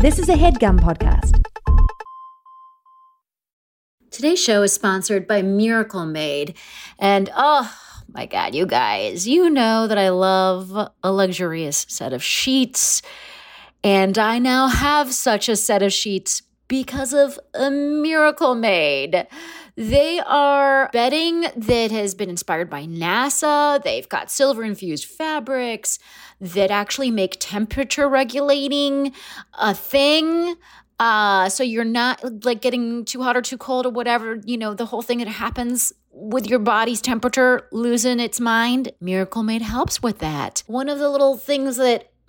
This is a headgum podcast. Today's show is sponsored by Miracle Made. And oh my God, you guys, you know that I love a luxurious set of sheets. And I now have such a set of sheets because of a Miracle Made. They are bedding that has been inspired by NASA. They've got silver infused fabrics that actually make temperature regulating a thing. Uh, so you're not like getting too hot or too cold or whatever, you know, the whole thing that happens with your body's temperature losing its mind. Miracle Made helps with that. One of the little things that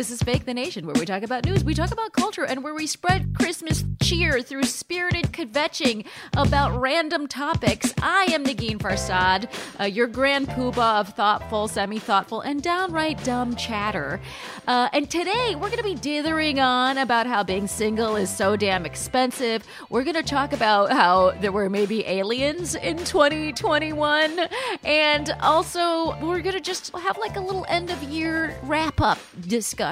This is Fake the Nation, where we talk about news, we talk about culture, and where we spread Christmas cheer through spirited kvetching about random topics. I am Negin Farsad, uh, your grand poobah of thoughtful, semi thoughtful, and downright dumb chatter. Uh, and today, we're going to be dithering on about how being single is so damn expensive. We're going to talk about how there were maybe aliens in 2021. And also, we're going to just have like a little end of year wrap up discussion.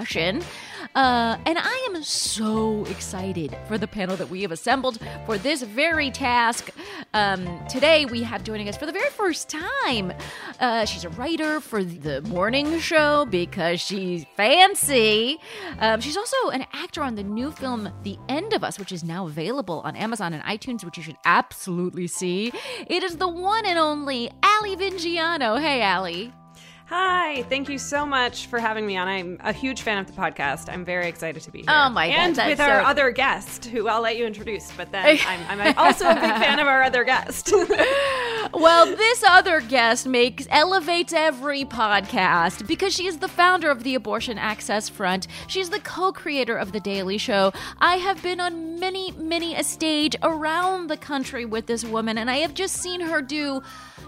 Uh, and I am so excited for the panel that we have assembled for this very task. Um, today, we have joining us for the very first time. Uh, she's a writer for the morning show because she's fancy. Um, she's also an actor on the new film The End of Us, which is now available on Amazon and iTunes, which you should absolutely see. It is the one and only Ali Vingiano. Hey, Ali. Hi, thank you so much for having me on. I'm a huge fan of the podcast. I'm very excited to be here. Oh my God, And with our so- other guest, who I'll let you introduce, but then I'm, I'm also a big fan of our other guest. Well, this other guest makes elevates every podcast because she is the founder of the Abortion Access Front. She's the co-creator of the Daily Show. I have been on many, many a stage around the country with this woman, and I have just seen her do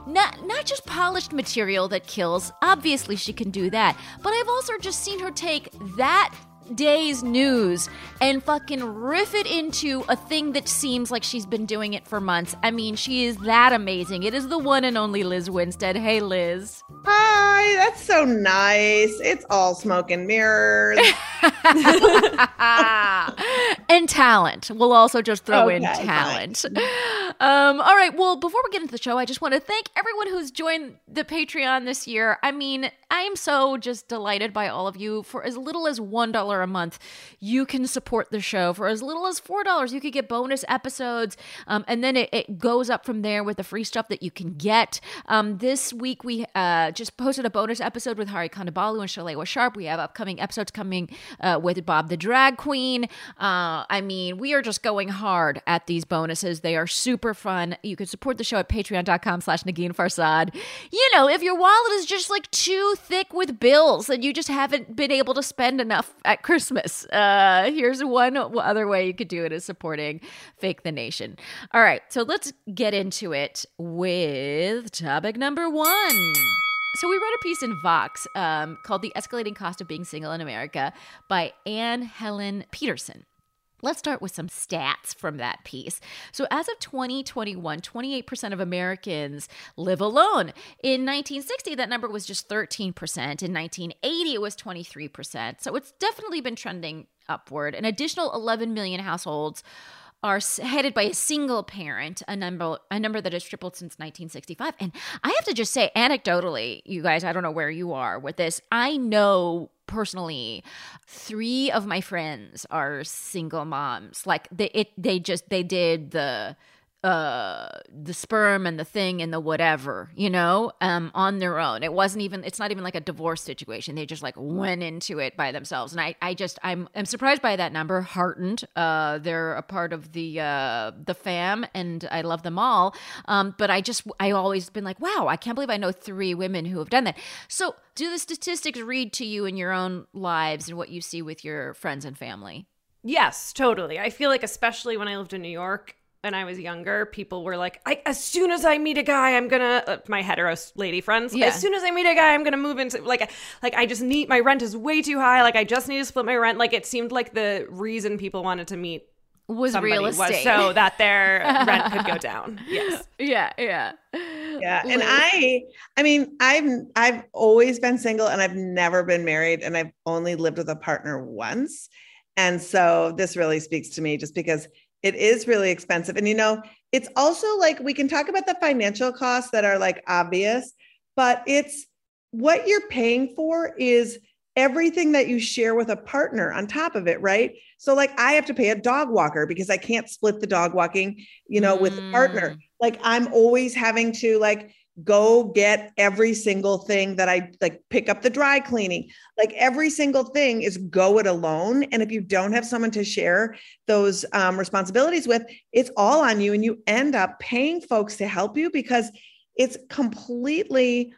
not not just polished material that kills. Obviously, she can do that, but I've also just seen her take that day's news and fucking riff it into a thing that seems like she's been doing it for months. I mean, she is that amazing. It is the one and only Lizz Winstead. Hey, Lizz. Hi, that's so nice. It's all smoke and mirrors. and talent. We'll also just throw in talent. Um, all right. Well, before we get into the show, I just want to thank everyone who's joined the Patreon this year. I mean, I am so just delighted by all of you. For as little as $1 a month, you can support the show. For as little as $4, you could get bonus episodes. Um, and then it, it goes up from there with the free stuff that you can get. Um, this week, we uh, just posted a bonus episode with Hari Kondabolu and Shalewa Sharpe. We have upcoming episodes coming uh, with Bob the Drag Queen. Uh, I mean, we are just going hard at these bonuses. They are super fun. You can support the show at patreon.com slash Negin Farsad. You know, if your wallet is just like too thick with bills and you just haven't been able to spend enough Christmas, uh, here's one other way you could do it is supporting Fake the Nation. All right, so let's get into it with topic number one. So we read a piece in Vox um, called "The Escalating Cost of Being Single in America" by Anne Helen Petersen. Let's start with some stats from that piece. So, as of 2021, 28% of Americans live alone. In 1960, that number was just 13%. In 1980, it was 23%. So, it's definitely been trending upward. An additional 11 million households are headed by a single parent, a number a number that has tripled since 1965. And I have to just say, anecdotally, you guys, I don't know where you are with this. I know personally three of my friends are single moms like they it they just they did the uh the sperm and the thing and the whatever you know um on their own. It wasn't even it's not even like a divorce situation. They just like went into it by themselves. And i i just i'm i'm surprised by that number heartened. Uh they're a part of the uh the fam and i love them all. Um but i just i always been like wow i can't believe i know three women who have done that. So do the statistics read to you in your own lives and what you see with your friends and family? Yes, totally. I feel like, especially when I lived in New York, and I was younger, people were like, I, as soon as I meet a guy, I'm gonna uh, my hetero lady friends. Yeah. As soon as I meet a guy, I'm gonna move into like like I just need my rent is way too high. Like I just need to split my rent. Like it seemed like the reason people wanted to meet was somebody real was estate so that their rent could go down. Yes. yeah yeah Yeah. And I I mean, I've I've always been single and I've never been married and I've only lived with a partner once. And so this really speaks to me just because it is really expensive. And you know, it's also like we can talk about the financial costs that are like obvious, but it's what you're paying for is everything that you share with a partner on top of it, right? So like I have to pay a dog walker because I can't split the dog walking, you know, with a partner. Mm. Like I'm always having to like go get every single thing that I like pick up the dry cleaning. Like every single thing is go it alone. And if you don't have someone to share those um, responsibilities with, it's all on you. And you end up paying folks to help you because it's completely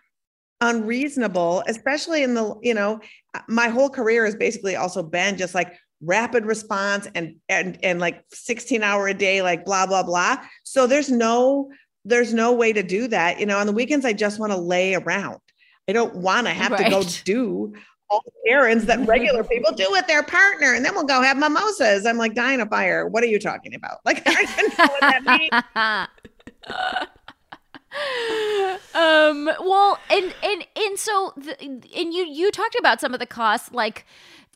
unreasonable, especially in the, you know, my whole career has basically also been just like rapid response and and and like 16 hour a day like blah blah blah so there's no there's no way to do that. You know on the weekends i just want to lay around. I don't want to have to go do all the errands that regular people do with their partner and then we'll go have mimosas. I'm like dying of fire what are you talking about? Like i don't know what that means. Um well and and and so the, and you you talked about some of the costs like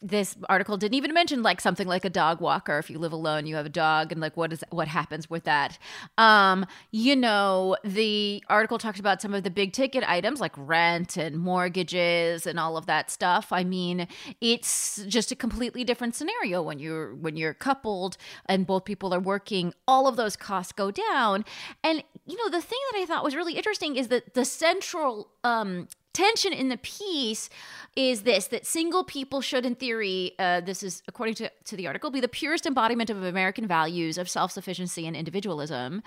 this article didn't even mention like something like a dog walker. If you live alone you have a dog and like what is what happens with that? Um you know the article talked about some of the big ticket items like rent and mortgages and all of that stuff. I mean it's just a completely different scenario when you're when you're coupled and both people are working all of those costs go down. And you know the thing that i thought was really interesting is that the central um tension in the piece is this that single people should in theory uh, this is according to, to the article be the purest embodiment of american values of self-sufficiency and individualism.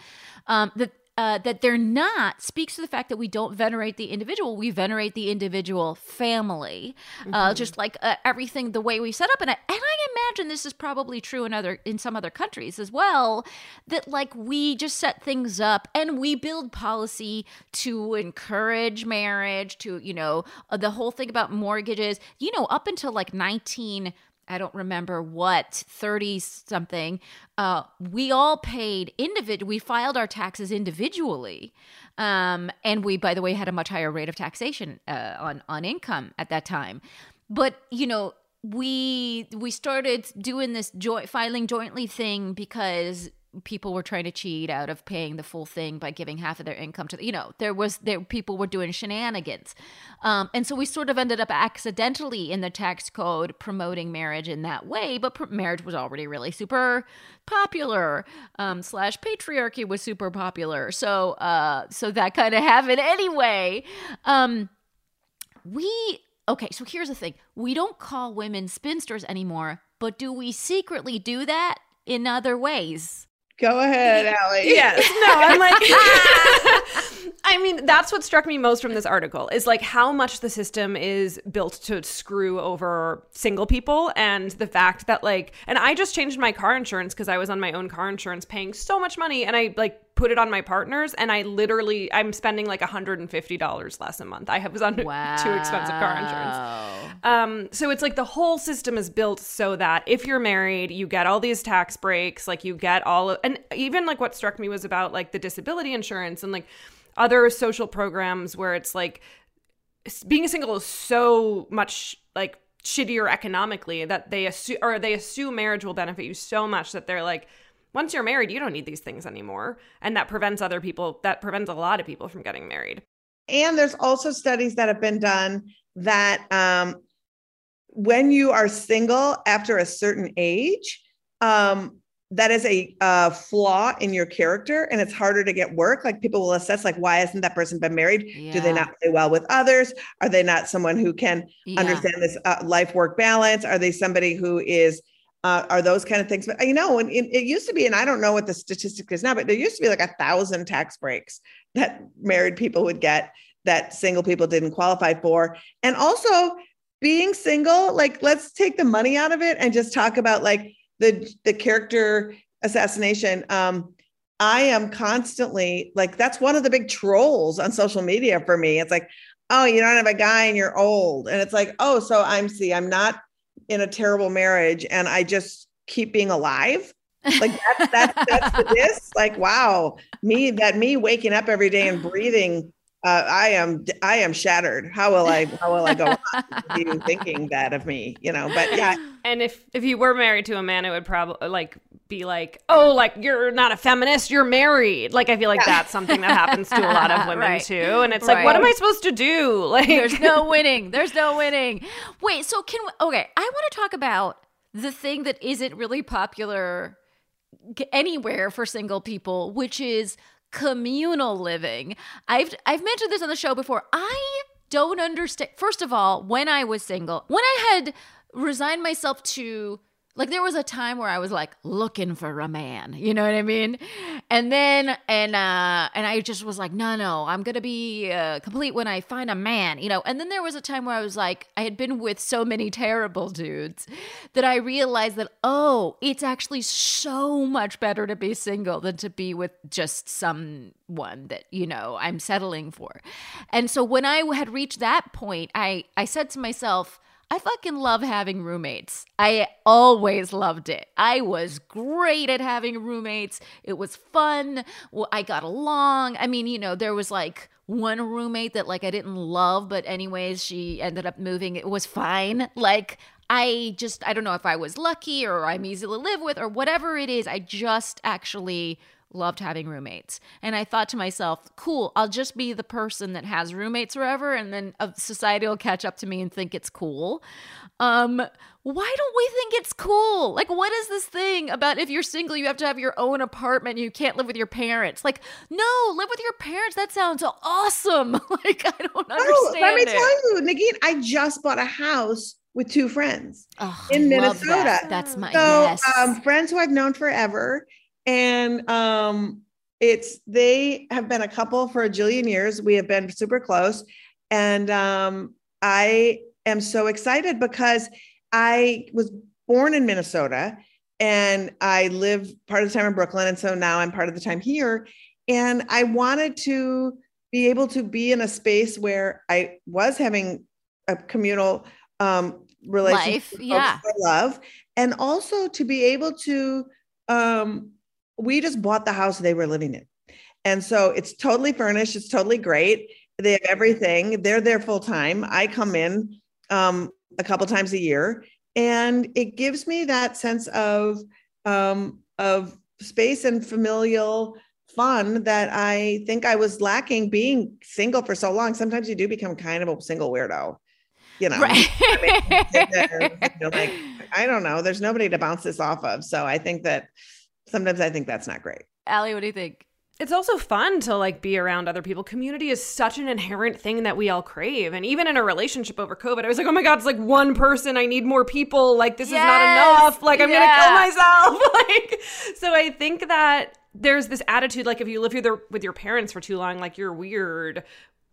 Um, that uh, that they're not speaks to the fact that we don't venerate the individual. We venerate the individual family uh, just like uh, everything the way we set up. And I, and I imagine this is probably true in other in some other countries as well that like we just set things up and we build policy to encourage marriage to you know uh, the whole thing about mortgages. You know up until like 19 I don't remember what, 30 something, uh, we all paid individ we filed our taxes individually. Um, and we, by the way, had a much higher rate of taxation uh, on, on income at that time. But, you know, we we started doing this joint filing jointly thing because people were trying to cheat out of paying the full thing by giving half of their income to you know there was there people were doing shenanigans. Um, and so we sort of ended up accidentally in the tax code promoting marriage in that way but pr- marriage was already really super popular um, slash patriarchy was super popular. So uh so that kind of happened anyway. Um we okay so here's the thing. We don't call women spinsters anymore but do we secretly do that in other ways. Go ahead, Ali. Yes. No, I'm like I mean, that's what struck me most from this article is like how much the system is built to screw over single people and the fact that like and I just changed my car insurance because I was on my own car insurance paying so much money and I like put it on my partner's and I literally I'm spending like $150 less a month. I was on Wow. too expensive car insurance. Um, so it's like the whole system is built so that if you're married, you get all these tax breaks, like you get all of, and even like what struck me was about like the disability insurance and like other social programs where it's like being single is so much like shittier economically that they assume or they assume marriage will benefit you so much that they're like once you're married you don't need these things anymore. And that prevents other people that prevents a lot of people from getting married. And there's also studies that have been done that um, when you are single after a certain age, um, that is a uh, flaw in your character and it's harder to get work. Like people will assess, like, why hasn't that person been married? Do they not play well with others? Are they not someone who can Yeah. understand this uh, life work balance? Are they somebody who is, uh, are those kind of things? But you know, when it, it used to be, and I don't know what the statistic is now, but there used to be like a thousand tax breaks that married people would get that single people didn't qualify for. And also being single, like let's take the money out of it and just talk about like the the character assassination. Um, I am constantly like that's one of the big trolls on social media for me. It's like, oh, you don't have a guy and you're old. And it's like, oh, so I'm see, I'm not in a terrible marriage and I just keep being alive. Like that's that's that's the this. Like, wow, me that me waking up every day and breathing uh, I am I am shattered. How will I how will I go on you thinking that of me? You know, but yeah, And if if you were married to a man, it would probably like be like, oh, like you're not a feminist, you're married. Like I feel like that's something that happens to a lot of women Right. too. And it's like, what am I supposed to do? Like, There's no winning. There's no winning. Wait, so can we, okay, I want to talk about the thing that isn't really popular anywhere for single people, which is communal living. I've I've mentioned this on the show before. I don't understand. First of all, when I was single, when I had resigned myself to like there was a time where I was like looking for a man, you know what I mean? And then and uh and I just was like, no, no, I'm gonna be uh, complete when I find a man, you know. And then there was a time where I was like, I had been with so many terrible dudes that I realized that oh, it's actually so much better to be single than to be with just someone that you know I'm settling for. And so when I had reached that point, I I said to myself. I fucking love having roommates. I always loved it. I was great at having roommates. It was fun. I got along. I mean, you know, there was like one roommate that like I didn't love, but anyways, she ended up moving. It was fine. Like I just I don't know if I was lucky or I'm easy to live with or whatever it is. I just actually loved having roommates. And I thought to myself, cool, I'll just be the person that has roommates forever and then uh, society will catch up to me and think it's cool. Um why don't we think it's cool? Like what is this thing about if you're single you have to have your own apartment, you can't live with your parents? Like no, live with your parents. That sounds awesome. like I don't understand Oh, let me it. tell you, Negin, I just bought a house with two friends. Oh, in Minnesota. that. That's my So yes. um, friends who I've known forever, and um, it's they have been a couple for a jillion years. We have been super close, and um, I am so excited because I was born in Minnesota, and I live part of the time in Brooklyn, and so now I'm part of the time here, and I wanted to be able to be in a space where I was having a communal um, relationship Life, yeah. Love, and also to be able to. Um, we just bought the house they were living in, and so it's totally furnished. It's totally great. They have everything. They're there full time. I come in um, a couple times a year, and it gives me that sense of um, of space and familial fun that I think I was lacking being single for so long. Sometimes you do become kind of a single weirdo, you know. right. I feel like I don't know. There's nobody to bounce this off of, so I think that sometimes I think that's not great. Ali, what do you think? it's also fun to like be around other people. Community is such an inherent thing that we all crave. And even in a relationship over COVID, I was like, oh my God, it's like one person. I need more people. Like, this Yes. is not enough. Like, I'm Yeah. going to kill myself. like, so I think that there's this attitude, like, if you live here your, with your parents for too long, like, you're weird.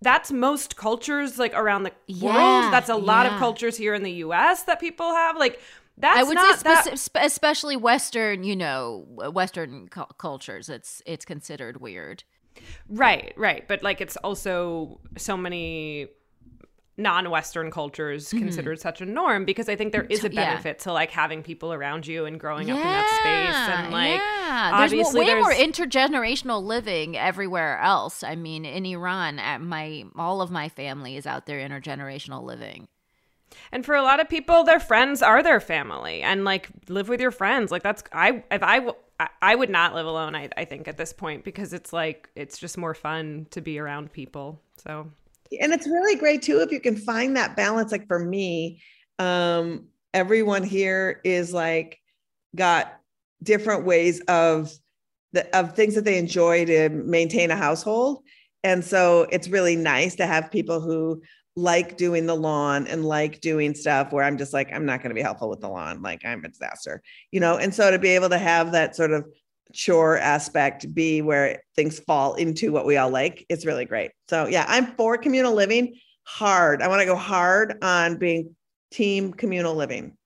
That's most cultures, like, around the Yeah, world. That's a lot of cultures here in the US that people have. Like, that's I would not say, that- speci- spe- especially Western, you know, Western cu- cultures. It's it's considered weird. Right, right. But like it's also so many non-western cultures considered such a norm because I think there is a Mm-hmm. Yeah. benefit to like having people around you and growing up in that space and like yeah. there's obviously more, way more intergenerational living everywhere else. I mean, in Iran, at my all of my family is out there intergenerational living. And for a lot of people their friends are their family. And like live with your friends. Like that's I if I I would not live alone I, I think at this point because it's like it's just more fun to be around people. So. And it's really great too if you can find that balance. Like for me um everyone here is like got different ways of the of things that they enjoy to maintain a household. And so it's really nice to have people who like doing the lawn and like doing stuff where i'm just like i'm not going to be helpful with the lawn like i'm a disaster you know? And so to be able to have that sort of chore aspect be where things fall into what we all like it's really great. So yeah i'm for communal living hard. I want to go hard on being team communal living.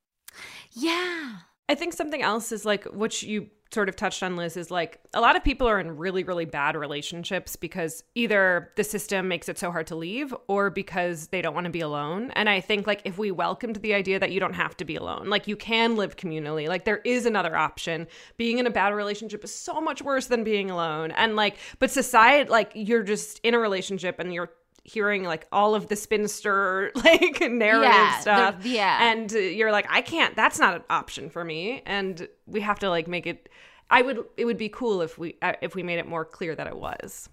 Yeah. I think something else is like which you sort of touched on Lizz is like a lot of people are in really really bad relationships because either the system makes it so hard to leave or because they don't want to be alone. And I think like if we welcomed the idea that you don't have to be alone like you can live communally like there is another option. Being in a bad relationship is so much worse than being alone. And like but society like you're just in a relationship and you're hearing like all of the spinster like narrative Yeah, stuff the- yeah. and you're like i can't that's not an option for me and we have to like make it i would it would be cool if we uh, if we made it more clear that it was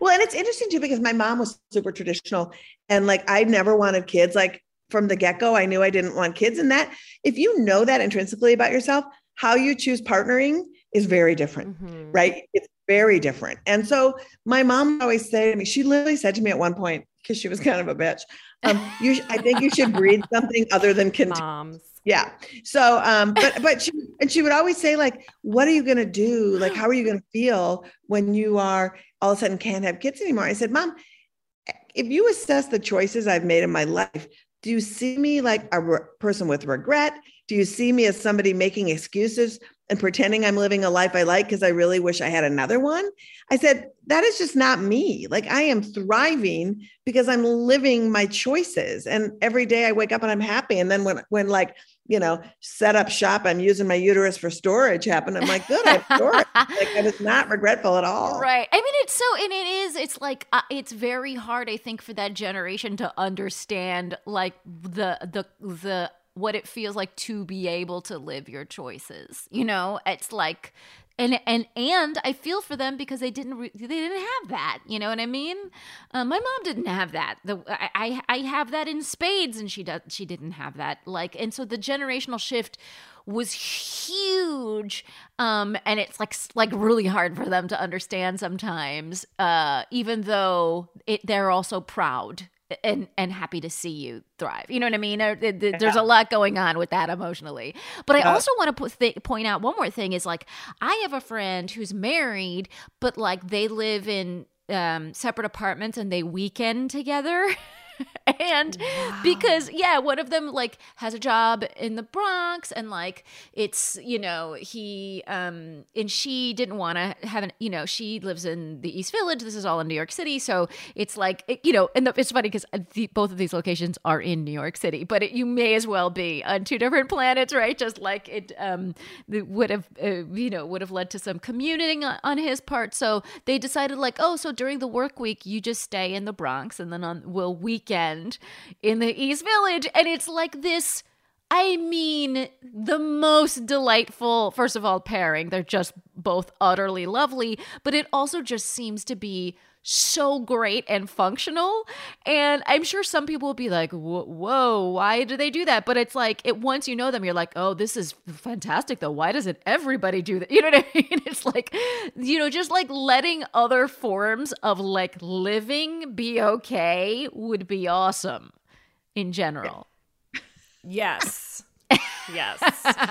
Well, and it's interesting too because my mom was super traditional and like I never wanted kids. Like from the get go, I knew I didn't want kids. And that, if you know that intrinsically about yourself, how you choose partnering is very different, Mhm. right? It's very different. And so my mom always say to me, she literally said to me at one point, because she was kind of a bitch, um, you, sh- I think you should breed something other than contempt. moms Yeah. So, um, but but she and she would always say like, "What are you gonna do? Like, how are you gonna feel when you are all of a sudden can't have kids anymore?" I said, "Mom, if you assess the choices I've made in my life, do you see me like a re- person with regret? Do you see me as somebody making excuses and pretending I'm living a life I like because I really wish I had another one?" I said, "That is just not me. Like, I am thriving because I'm living my choices, and every day I wake up and I'm happy. And then when when like you know, set up shop. I'm using my uterus for storage happened. I'm like, good, I have storage. like I was not regretful at all. Right. I mean, it's so, and it is, it's like, uh, it's very hard, I think, for that generation to understand, like, the, the, the, what it feels like to be able to live your choices. You know, it's like, and and and I feel for them because they didn't re- they didn't have that. You know what I mean? Uh, my mom didn't have that. The I, I have that in spades, and she does she didn't have that. Like, and so the generational shift was huge um and it's like like really hard for them to understand sometimes uh even though it they're also proud and and happy to see you thrive. You know what i mean? There- there- there's a lot going on with that emotionally. But i also want to th- point out one more thing is like i have a friend who's married but like they live in um separate apartments and they weekend together and because yeah one of them like has a job in the bronx and like it's you know he um and she didn't want to have an you know she lives in the east village. This is all in new york city. So it's like it, you know and the, it's funny because both of these locations are in new york city but it, you may as well be on two different planets right? Just like it um would have uh, you know would have led to some commuting on, on his part. So they decided like oh so during the work week you just stay in the bronx and then on we'll weekend in the east village and it's like this I mean, the most delightful, first of all, pairing. They're just both utterly lovely, but it also just seems to be so great and functional. And I'm sure some people will be like, whoa, why do they do that? But it's like, it once you know them, you're like, oh, this is fantastic though. Why doesn't everybody do that? You know what I mean? It's like, you know, just like letting other forms of like living be okay would be awesome in general. Yes. Yes.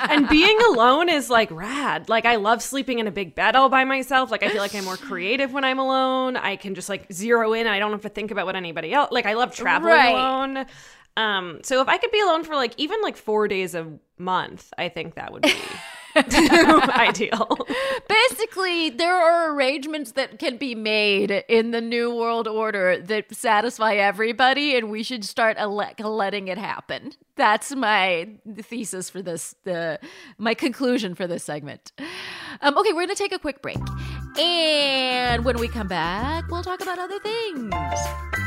and being alone is like rad. Like I love sleeping in a big bed all by myself. Like I feel like I'm more creative when I'm alone. I can just like zero in. I don't have to think about what anybody else. Like I love traveling right. alone. Um so if I could be alone for like even like 4 days a month, I think that would be ideal. Basically, there are arrangements that can be made in the new world order that satisfy everybody, and we should start ele- letting it happen. That's my thesis for this. The my conclusion for this segment. Um, okay, we're gonna take a quick break, and when we come back, we'll talk about other things.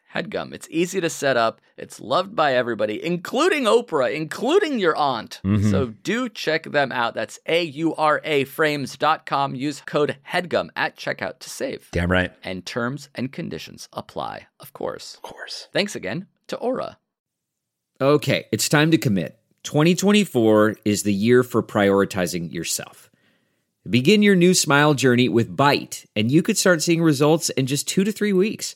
HeadGum. It's easy to set up. It's loved by everybody, including Oprah, including your aunt. Mm-hmm. So do check them out. That's A-U-R-A frames.com. Use code HEADGUM at checkout to save. Damn right. And terms and conditions apply, of course. Of course. Thanks again to Aura. Okay, it's time to commit. 2024 is the year for prioritizing yourself. Begin your new smile journey with Byte, and you could start seeing results in just two to three weeks.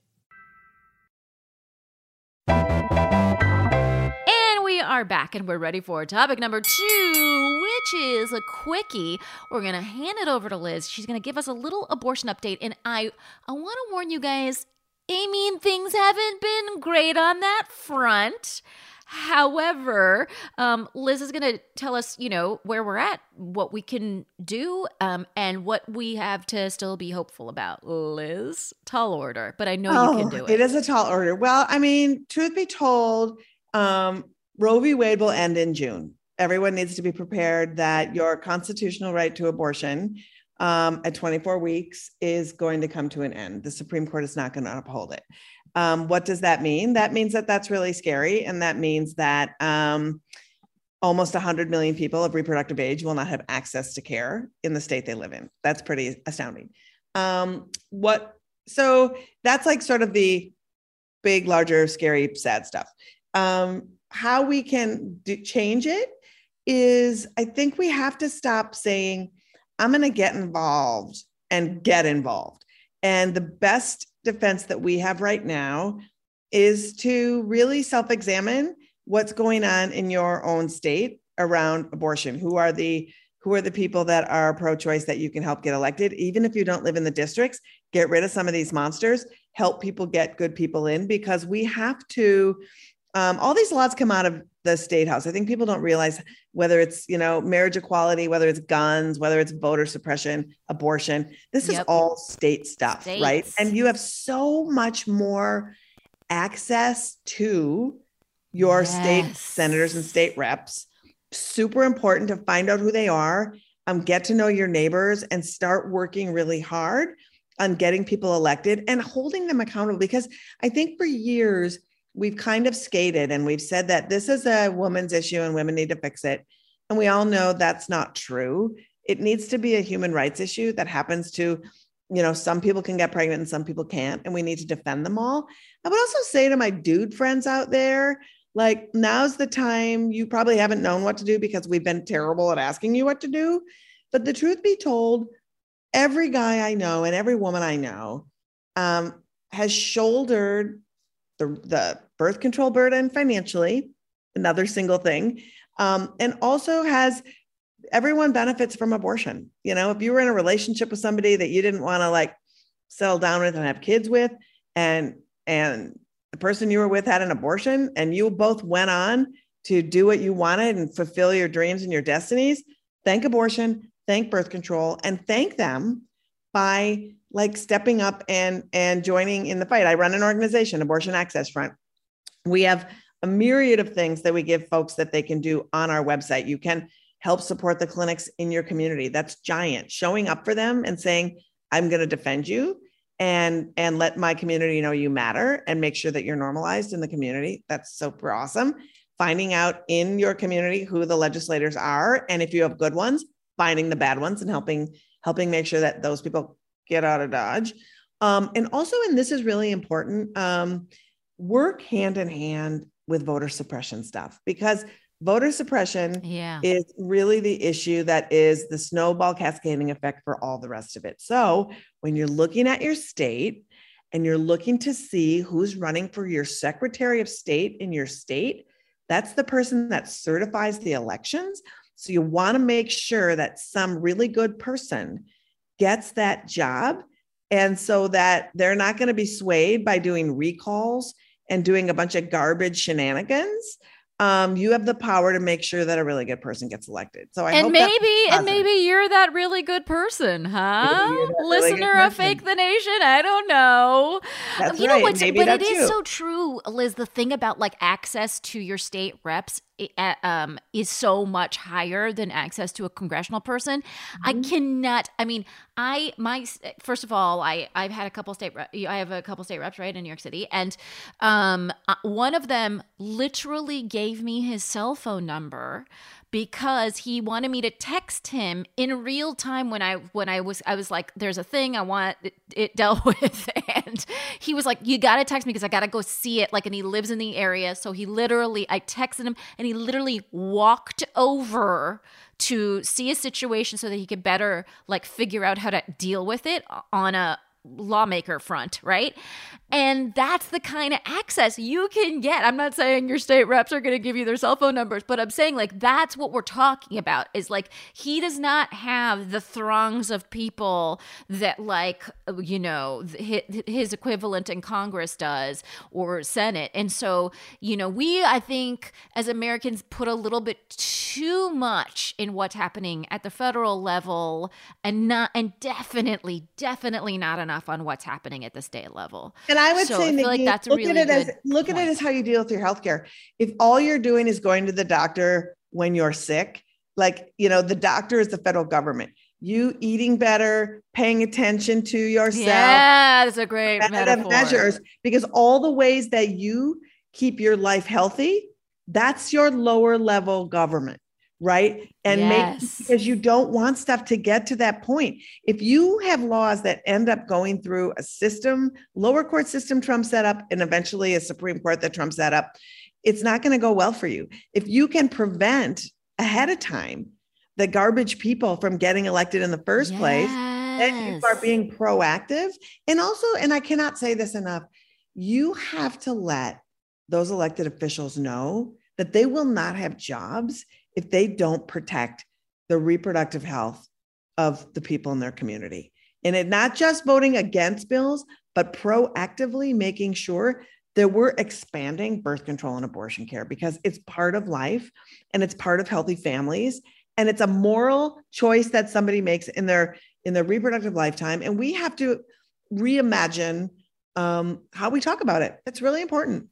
And we are back and we're ready for topic number two, which is a quickie. We're going to hand it over to Lizz. She's going to give us a little abortion update. And I, I want to warn you guys, I mean, things haven't been great on that front. However, um, Lizz is going to tell us, you know, where we're at, what we can do, um, and what we have to still be hopeful about. Lizz, tall order, but I know Oh, you can do it. It is a tall order. Well, I mean, truth be told, um, Roe v. Wade will end in June. Everyone needs to be prepared that your constitutional right to abortion um, at 24 weeks is going to come to an end. The Supreme Court is not going to uphold it. Um, what does that mean? That means that that's really scary. And that means that um, almost 100 million people of reproductive age will not have access to care in the state they live in. That's pretty astounding. Um, what so that's like sort of the big, larger, scary, sad stuff. Um, how we can do, change it is I think we have to stop saying, I'm going to get involved and get involved. And the best defense that we have right now is to really self examine what's going on in your own state around abortion. Who are the who are the people that are pro choice that you can help get elected? Even if you don't live in the districts, get rid of some of these monsters, help people get good people in because we have to um, all these laws come out of the state house. I think people don't realize whether it's you know marriage equality, whether it's guns, whether it's voter suppression, abortion. This yep. is all state stuff, States. right? And you have so much more access to your yes. state senators and state reps. Super important to find out who they are, um, get to know your neighbors, and start working really hard on getting people elected and holding them accountable. Because I think for years we've kind of skated and we've said that this is a woman's issue and women need to fix it. And we all know that's not true. It needs to be a human rights issue that happens to, you know, some people can get pregnant and some people can't, and we need to defend them all. I would also say to my dude friends out there, like, now's the time. You probably haven't known what to do because we've been terrible at asking you what to do. But the truth be told, every guy I know and every woman I know um, has shouldered the, the birth control burden financially, another single thing, um, and also has everyone benefits from abortion. You know, if you were in a relationship with somebody that you didn't want to like settle down with and have kids with, and and the person you were with had an abortion, and you both went on to do what you wanted and fulfill your dreams and your destinies, thank abortion, thank birth control, and thank them by like stepping up and and joining in the fight. I run an organization, Abortion Access Front. We have a myriad of things that we give folks that they can do on our website. You can help support the clinics in your community. That's giant. Showing up for them and saying, "I'm going to defend you." and and let my community know you matter and make sure that you're normalized in the community that's super awesome finding out in your community who the legislators are and if you have good ones finding the bad ones and helping helping make sure that those people get out of Dodge. Um, and also, and this is really important, um, work hand in hand with voter suppression stuff because voter suppression yeah. is really the issue that is the snowball cascading effect for all the rest of it. So when you're looking at your state and you're looking to see who's running for your Secretary of State in your state, that's the person that certifies the elections. So you want to make sure that some really good person gets that job. And so that they're not going to be swayed by doing recalls and doing a bunch of garbage shenanigans um, you have the power to make sure that a really good person gets elected. So I and maybe and maybe you're that really good person, huh? Listener really of Fake the Nation. I don't know. That's you right. know what's maybe but it is too. so true, Lizz. The thing about like access to your state reps um, is so much higher than access to a congressional person. Mm-hmm. I cannot. I mean, I my first of all, I I've had a couple state. I have a couple state reps right in New York City, and um, uh, one of them literally gave me his cell phone number because he wanted me to text him in real time when I when I was I was like there's a thing I want it, dealt with and he was like you got to text me because I got to go see it like and he lives in the area so he literally I texted him and he literally walked over to see a situation so that he could better like figure out how to deal with it on a lawmaker front, right? And that's the kind of access you can get. I'm not saying your state reps are going to give you their cell phone numbers, but I'm saying like that's what we're talking about is like he does not have the throngs of people that like you know his equivalent in Congress does or Senate. And so, you know, we I think as Americans put a little bit too much in what's happening at the federal level and not and definitely definitely not enough on what's happening at the state level. And I would so say, I Nikki, like that's look really at it as look point. at it as how you deal with your healthcare. If all you're doing is going to the doctor when you're sick, like you know, the doctor is the federal government. You eating better, paying attention to yourself. Yeah, that's a great metaphor. measures because all the ways that you keep your life healthy, that's your lower level government right? And Yes. make because you don't want stuff to get to that point. If you have laws that end up going through a system, lower court system Trump set up, and eventually a Supreme Court that Trump set up, it's not going to go well for you. If you can prevent ahead of time the garbage people from getting elected in the first place, then you Yes. are being proactive. And also, and I cannot say this enough, you have to let those elected officials know that they will not have jobs if they don't protect the reproductive health of the people in their community. And it not just voting against bills, but proactively making sure that we're expanding birth control and abortion care because it's part of life and it's part of healthy families. And it's a moral choice that somebody makes in their in their reproductive lifetime. And we have to reimagine um, how we talk about it. It's really important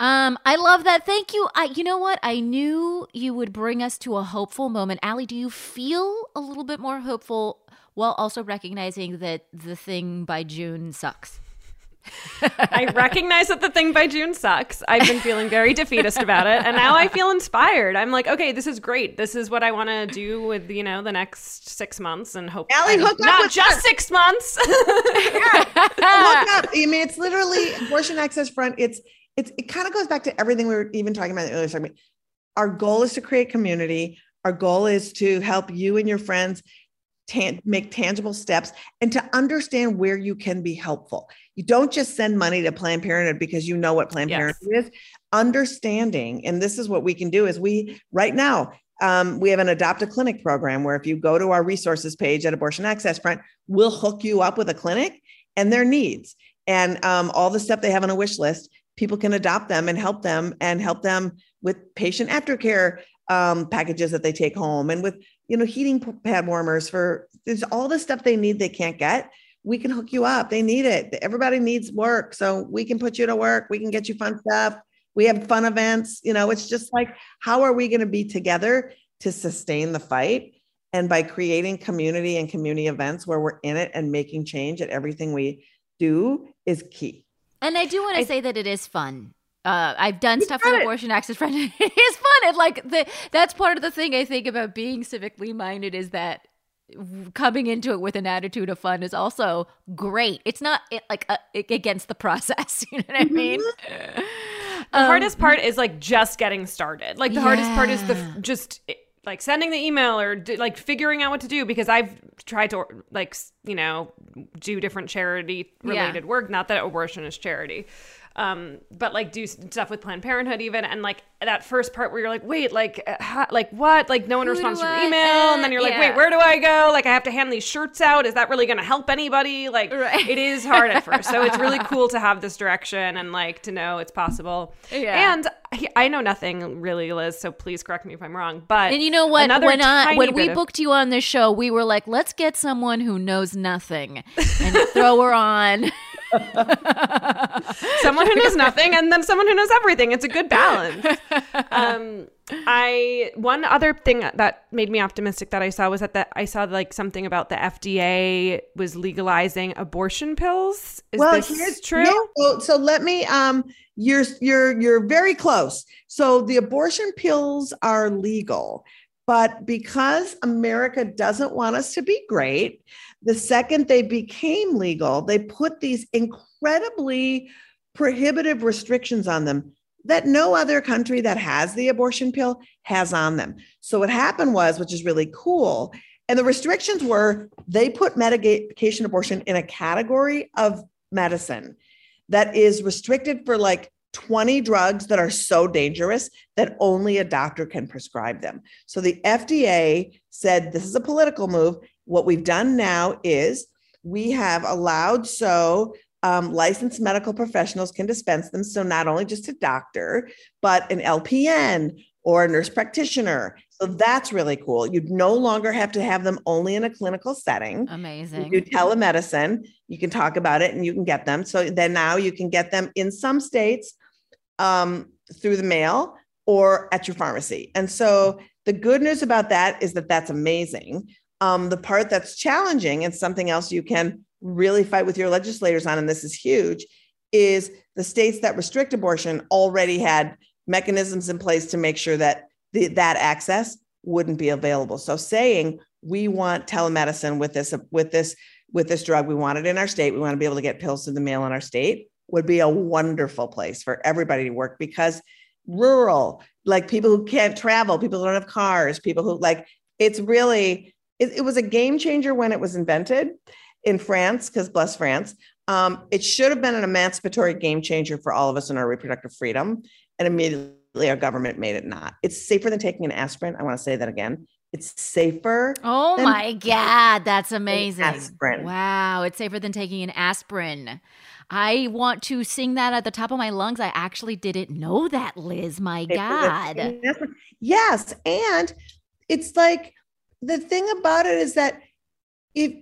um, I love that. Thank you. I, you know what? I knew you would bring us to a hopeful moment. Ali, do you feel a little bit more hopeful while also recognizing that the thing by June sucks? I recognize that the thing by June sucks. I've been feeling very defeatist about it, and now I feel inspired. I'm like, okay, this is great. This is what I want to do with you know the next six months, and hope Ali, hook up not with just us. six months. hook up. I mean, it's literally abortion access front. It's it's it kind of goes back to everything we were even talking about in the earlier segment. Our goal is to create community. Our goal is to help you and your friends tan- make tangible steps and to understand where you can be helpful. You don't just send money to Planned Parenthood because you know what Planned Yes. Parenthood is. Understanding, and this is what we can do is we right now um, we have an adopt a clinic program where if you go to our resources page at Abortion Access Front, we'll hook you up with a clinic and their needs and um, all the stuff they have on a wish list. People can adopt them and help them and help them with patient aftercare um, packages that they take home and with you know heating pad warmers for there's all the stuff they need they can't get. We can hook you up. They need it. Everybody needs work, so we can put you to work. We can get you fun stuff. We have fun events. You know, it's just like how are we going to be together to sustain the fight? And by creating community and community events where we're in it and making change at everything we do is key. And I do want to say that it is fun. Uh, I've done stuff with abortion access friend. it is fun. And like the that's part of the thing I think about being civically minded is that coming into it with an attitude of fun is also great. It's not it, like uh, against the process. You know what I mean? the hardest part is like just getting started. Like the hardest part is the just like sending the email or d- like figuring out what to do because I've tried to like you know do different charity related work. Not that abortion is charity. Um, but like do stuff with Planned Parenthood even, and like that first part where you're like, wait, like, uh, how, like what? Like no one Who responds to your email, and then you're like, yeah. wait, where do I go? Like I have to hand these shirts out. Is that really going to help anybody? Like Right. it is hard at first, so it's really cool to have this direction and like to know it's possible. Yeah. And I- know nothing really, Lizz. So please correct me if I'm wrong. But And you know what? Another when I, when we of- booked you on this show, we were like, let's get someone who knows nothing and throw her on. someone who knows nothing and then someone who knows everything. It's a good balance. Um, I one other thing that made me optimistic that I saw was that the, I saw like something about the FDA was legalizing abortion pills. Is this true? yeah, so, so let me um you're you're you're very close. So the abortion pills are legal, but because America doesn't want us to be great, the second they became legal, they put these incredibly prohibitive restrictions on them that no other country that has the abortion pill has on them. So what happened was, which is really cool, and the restrictions were they put medication abortion in a category of medicine that is restricted for like 20 drugs that are so dangerous that only a doctor can prescribe them. So the FDA said this is a political move. What we've done now is we have allowed so um, licensed medical professionals can dispense them. So not only just a doctor, but an LPN or a nurse practitioner. So that's really cool. You no longer have to have them only in a clinical setting. You Amazing. do telemedicine. You can talk about it and you can get them. So then now you can get them in some states um, through the mail or at your pharmacy. And so the good news about that is that that's amazing. Um, the part that's challenging and something else you can really fight with your legislators on, and this is huge, is the states that restrict abortion already had mechanisms in place to make sure that the, that access wouldn't be available. So saying we want telemedicine with this with this with this drug, we want it in our state, we want to be able to get pills through the mail in our state would be a wonderful place for everybody to work because rural, like people who can't travel, people who don't have cars, people who like it's really it, it was a game changer when it was invented in France, because bless France. Um, it should have been an emancipatory game changer for all of us in our reproductive freedom. And immediately our government made it not. It's safer than taking an aspirin. I want to say that again. It's safer. Oh my God, that's amazing. aspirin. Wow, it's safer than taking an aspirin. I want to sing that at the top of my lungs. I actually didn't know that, Lizz. My God. Yes. And it's like the thing about it is that if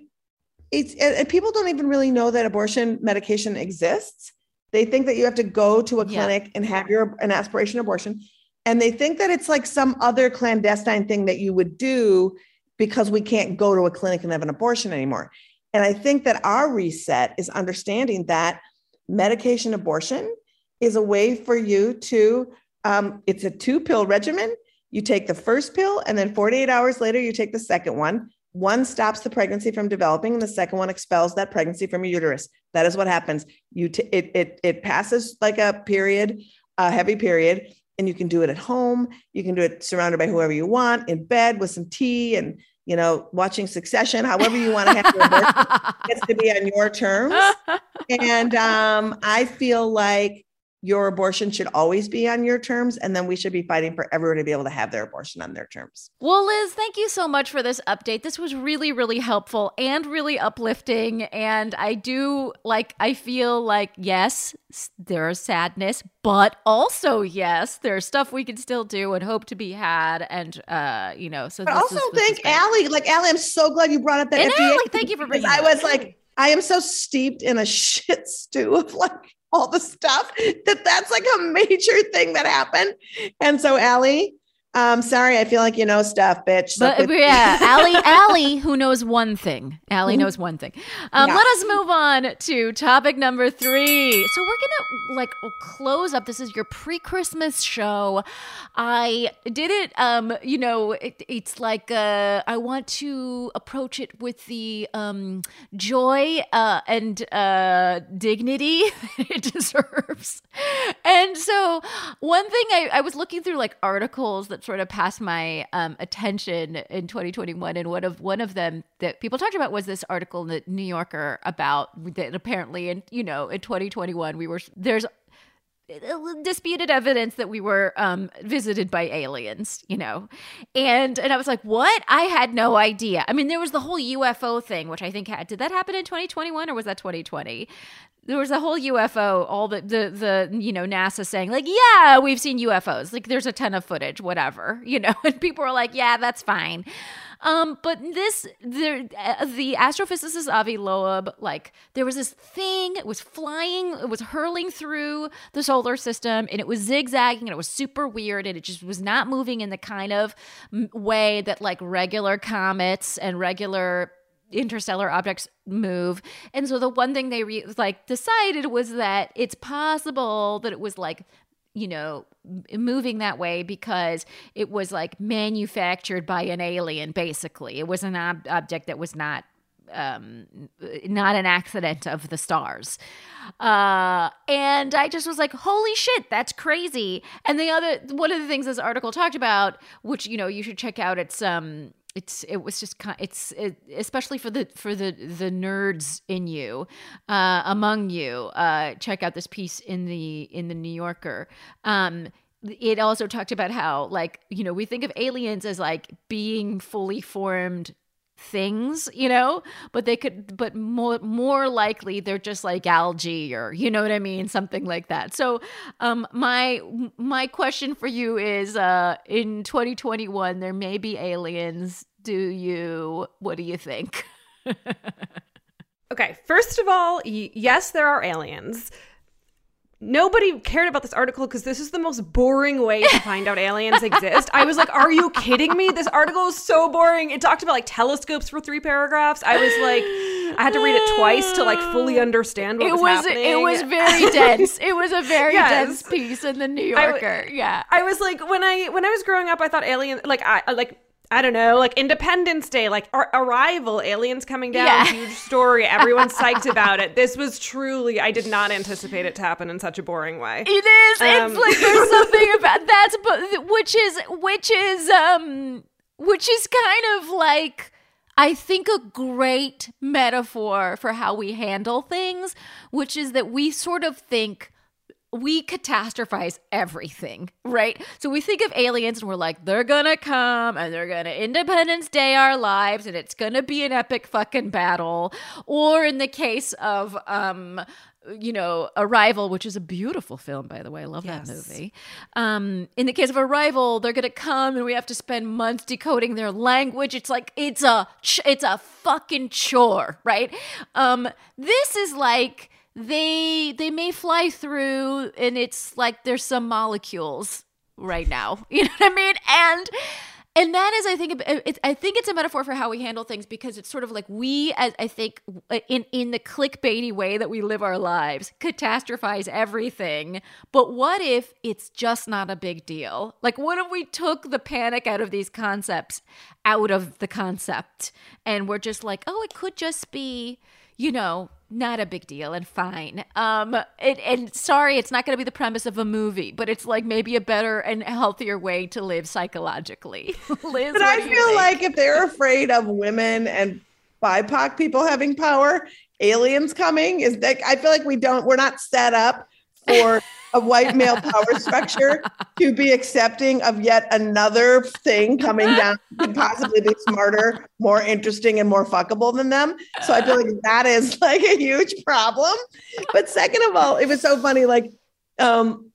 it's and people don't even really know that abortion medication exists. They think that you have to go to a clinic yeah. and have your an aspiration abortion. And they think that it's like some other clandestine thing that you would do because we can't go to a clinic and have an abortion anymore. And I think that our reset is understanding that medication abortion is a way for you to, um, it's a two pill regimen. You take the first pill, and then 48 hours later, you take the second one. One stops the pregnancy from developing, and the second one expels that pregnancy from your uterus. That is what happens. You t- it, it, it passes like a period, a heavy period, and you can do it at home. You can do it surrounded by whoever you want, in bed with some tea and you know, watching Succession, however you want to have your work, gets to be on your terms. And um, I feel like your abortion should always be on your terms and then we should be fighting for everyone to be able to have their abortion on their terms. Well, Lizz, thank you so much for this update. This was really really helpful and really uplifting and I do like I feel like yes, there's sadness, but also yes, there's stuff we can still do and hope to be had and uh you know, so But also is, thank Ali. Like Ali, I'm so glad you brought up that and FDA. Ali, thank you for bringing I was like I am so steeped in a shit stew of like all the stuff that that's like a major thing that happened. And so, Ali, um, sorry, I feel like you know stuff, bitch. But, yeah, Ali, Ali, who knows one thing. Ali mm-hmm. knows one thing. Um, yeah. Let us move on to topic number three. So we're gonna like close up. This is your pre-Christmas show. I did it. Um, you know, it, it's like uh, I want to approach it with the um joy uh, and uh, dignity it deserves. And so, one thing I, I was looking through like articles that sort of passed my um, attention in 2021, and one of one of them that people talked about was this article in the New Yorker about that apparently, in you know, in 2021 we were there's disputed evidence that we were um, visited by aliens, you know, and and I was like, what? I had no idea. I mean, there was the whole UFO thing, which I think had did that happen in 2021 or was that 2020? there was a whole UFO, all the, the, the, you know, NASA saying, like, yeah, we've seen UFOs. Like, there's a ton of footage, whatever, you know, and people were like, yeah, that's fine. Um, but this, the, uh, the astrophysicist Avi Loeb, like, there was this thing, it was flying, it was hurling through the solar system, and it was zigzagging, and it was super weird, and it just was not moving in the kind of way that, like, regular comets and regular interstellar objects move. And so the one thing they re- like decided was that it's possible that it was like you know moving that way because it was like manufactured by an alien basically. It was an ob- object that was not um not an accident of the stars. Uh and i just was like holy shit that's crazy. And the other one of the things this article talked about which you know you should check out it's um it's it was just kind it's it, especially for the for the the nerds in you uh, among you uh, check out this piece in the in the new yorker. Um, it also talked about how like you know we think of aliens as like being fully formed things you know? But they could but more more likely they're just like algae or you know what i mean? Something like that. So um my my question for you is uh in 2021 there may be aliens. Do you what do you think? Okay first of all y- yes there are aliens Nobody cared about this article because this is the most boring way to find out aliens exist. I was like, are you kidding me? This article is so boring. It talked about like telescopes for three paragraphs. I was like, I had to read it twice to like fully understand what it was, was happening. It was very dense. It was a very yes. dense piece in the New Yorker. I, yeah. I was like, when I when I was growing up, I thought alien like I like I don't know, like Independence Day, like Ar- Arrival, aliens coming down, yeah. huge story. Everyone's psyched about it. This was truly, I did not anticipate it to happen in such a boring way. It is. Um, it's like there's something about that, which is, which is, um, which is kind of like. I think a great metaphor for how we handle things, which is that we sort of think we catastrophize everything, right? So we think of aliens and we're like, they're gonna come and they're gonna Independence Day our lives and it's gonna be an epic fucking battle. Or in the case of um you know, Arrival, which is a beautiful film, by the way. I love Yes. that movie. Um, in the case of Arrival, they're to come and we have to spend months decoding their language. It's like, it's a, ch- it's a fucking chore, right? Um, this is like, they they may fly through and it's like there's some molecules right now you know what i mean? And and that is i think it, i think it's a metaphor for how we handle things because it's sort of like we as i think in in the clickbaity way that we live our lives catastrophize everything. But what if it's just not a big deal? Like what if we took the panic out of these concepts out of the concept and we're just like oh it could just be you know, not a big deal and fine. Um, it, and sorry, it's not going to be the premise of a movie, but it's like maybe a better and healthier way to live psychologically. Lizz, But I feel like if they're afraid of women and BIPOC people having power, aliens coming is that I feel like we don't, we're not set up for a white male power structure to be accepting of yet another thing coming down could possibly be smarter, more interesting, and more fuckable than them. So I feel like that is like a huge problem. But second of all, it was so funny, like um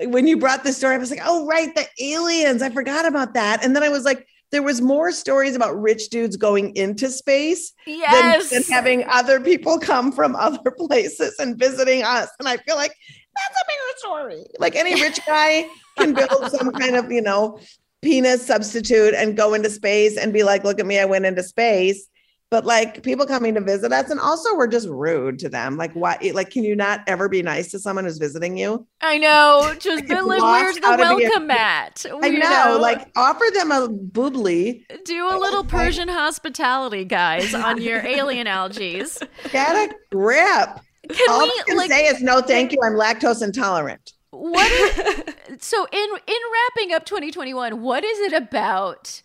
when you brought this story, I was like, oh right, the aliens. I forgot about that. And then I was like, there was more stories about rich dudes going into space than, than having other people come from other places and visiting us. And I feel like that's a bigger story. Like any rich guy can build some kind of, you know, penis substitute and go into space and be like, look at me, I went into space. But like people coming to visit us, and also we're just rude to them. Like, why? Like, can you not ever be nice to someone who's visiting you? I know. Just Like, lost where's the how to be a- welcome mat? I You know, like offer them a boobly. do a little Persian hospitality, guys, on your alien algaes. Get a grip. Can All we I can like say is no, thank you. I'm lactose intolerant. what is, so in in wrapping up 2021 what is it about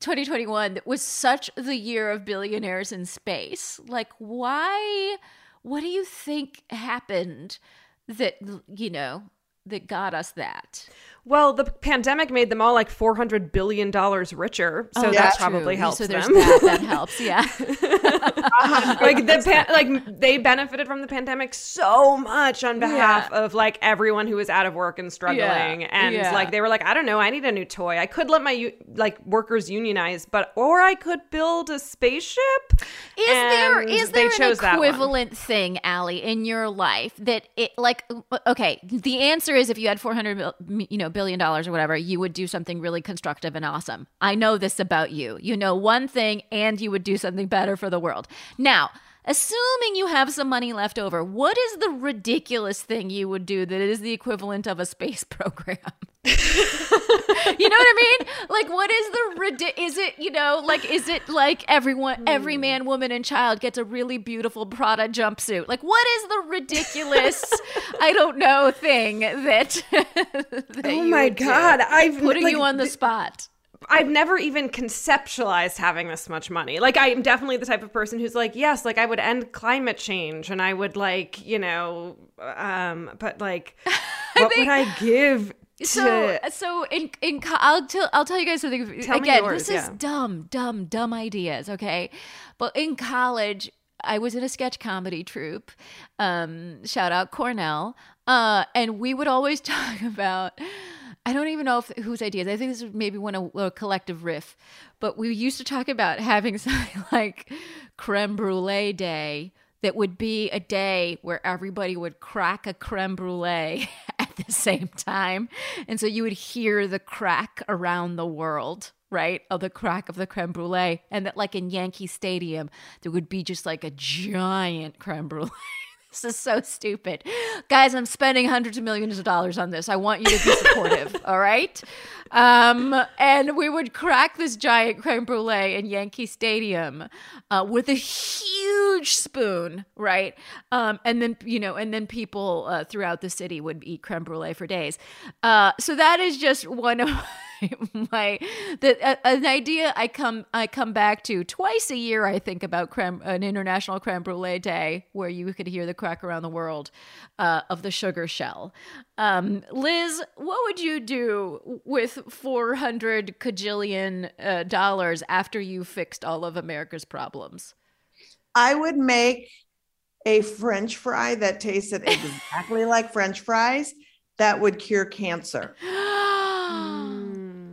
2021 that was such the year of billionaires in space like why what do you think happened that you know that got us that Well, the pandemic made them all like four hundred billion dollars richer, so Oh, that probably true. helps so there's them. that that helps yeah like the pan- like they benefited from the pandemic so much on behalf of like everyone who was out of work and struggling, Yeah, and yeah. like they were like, I don't know, I need a new toy. I could let my u- like workers unionize, but or I could build a spaceship. Is there And is they there chose an equivalent thing, Ali, in your life that it like okay, the answer is if you had 400 mil- you know billion dollars or whatever, you would do something really constructive and awesome. I know this about you. You know one thing and you would do something better for the world. Now, assuming you have some money left over, what is the ridiculous thing you would do that is the equivalent of a space program? you know what I mean? Like, what is the ridi- Is it you know like is it like everyone, every Hmm. man, woman, and child gets a really beautiful Prada jumpsuit? Like, what is the ridiculous? I don't know thing that. that Oh my would do? god, I've putting like, you on the spot. I've never even conceptualized having this much money. Like I'm definitely the type of person who's like, yes, like I would end climate change and I would like, you know, um, but like, what think- would I give to? So, so in in I'll tell I'll tell you guys something Tell again. yours, this is yeah. dumb, dumb, dumb ideas. Okay, but in college, I was in a sketch comedy troupe. Um, shout out Cornell. Uh, and we would always talk about. I don't even know if whose ideas. I think this was maybe one a, a collective riff, but we used to talk about having something like creme brulee day that would be a day where everybody would crack a creme brulee at the same time. And so you would hear the crack around the world, right? Of the crack of the creme brulee. And that, like in Yankee Stadium, there would be just like a giant creme brulee. This is so stupid. Guys, I'm spending hundreds of millions of dollars on this. I want you to be supportive, all right? Um, and we would crack this giant creme brulee in Yankee Stadium uh, with a huge spoon, right? Um, and then, you know, and then people uh, throughout the city would eat creme brulee for days. Uh, so that is just one of my that uh, an idea I come I come back to twice a year. I think about creme an international creme brulee day where you could hear the crack around the world uh, of the sugar shell. Um, Lizz, what would you do with four hundred cajillion uh, dollars after you fixed all of America's problems? I would make a French fry that tasted exactly like French fries that would cure cancer.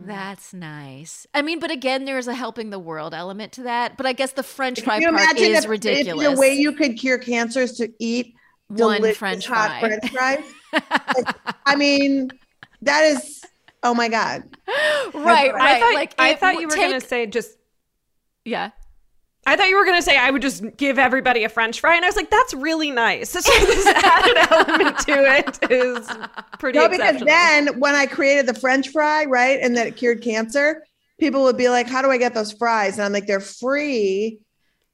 Mm-hmm. That's nice. I mean, but again, there's a helping the world element to that. But I guess the French fry part imagine is if, ridiculous. If the way you could cure cancer is to eat One French hot fry. French fries. Like, I mean, that is oh my god. right, right. I thought, like I thought you were take- going to say just. yeah. I thought you were going to say I would just give everybody a French fry, and I was like, "That's really nice." So this added element to it is pretty No, because then when I created the French fry, right, and that it cured cancer, people would be like, "How do I get those fries?" And I'm like, "They're free."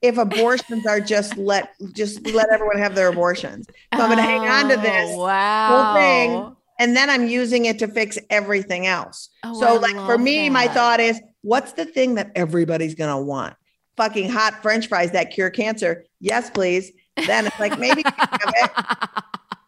If abortions are just let just let everyone have their abortions, so I'm going to hang on to oh, this Oh, Wow. whole thing, and then I'm using it to fix everything else. Oh, so, I like for love me, my thought is, what's the thing that everybody's going to want? Fucking hot French fries that cure cancer. Yes, please. Then it's like maybe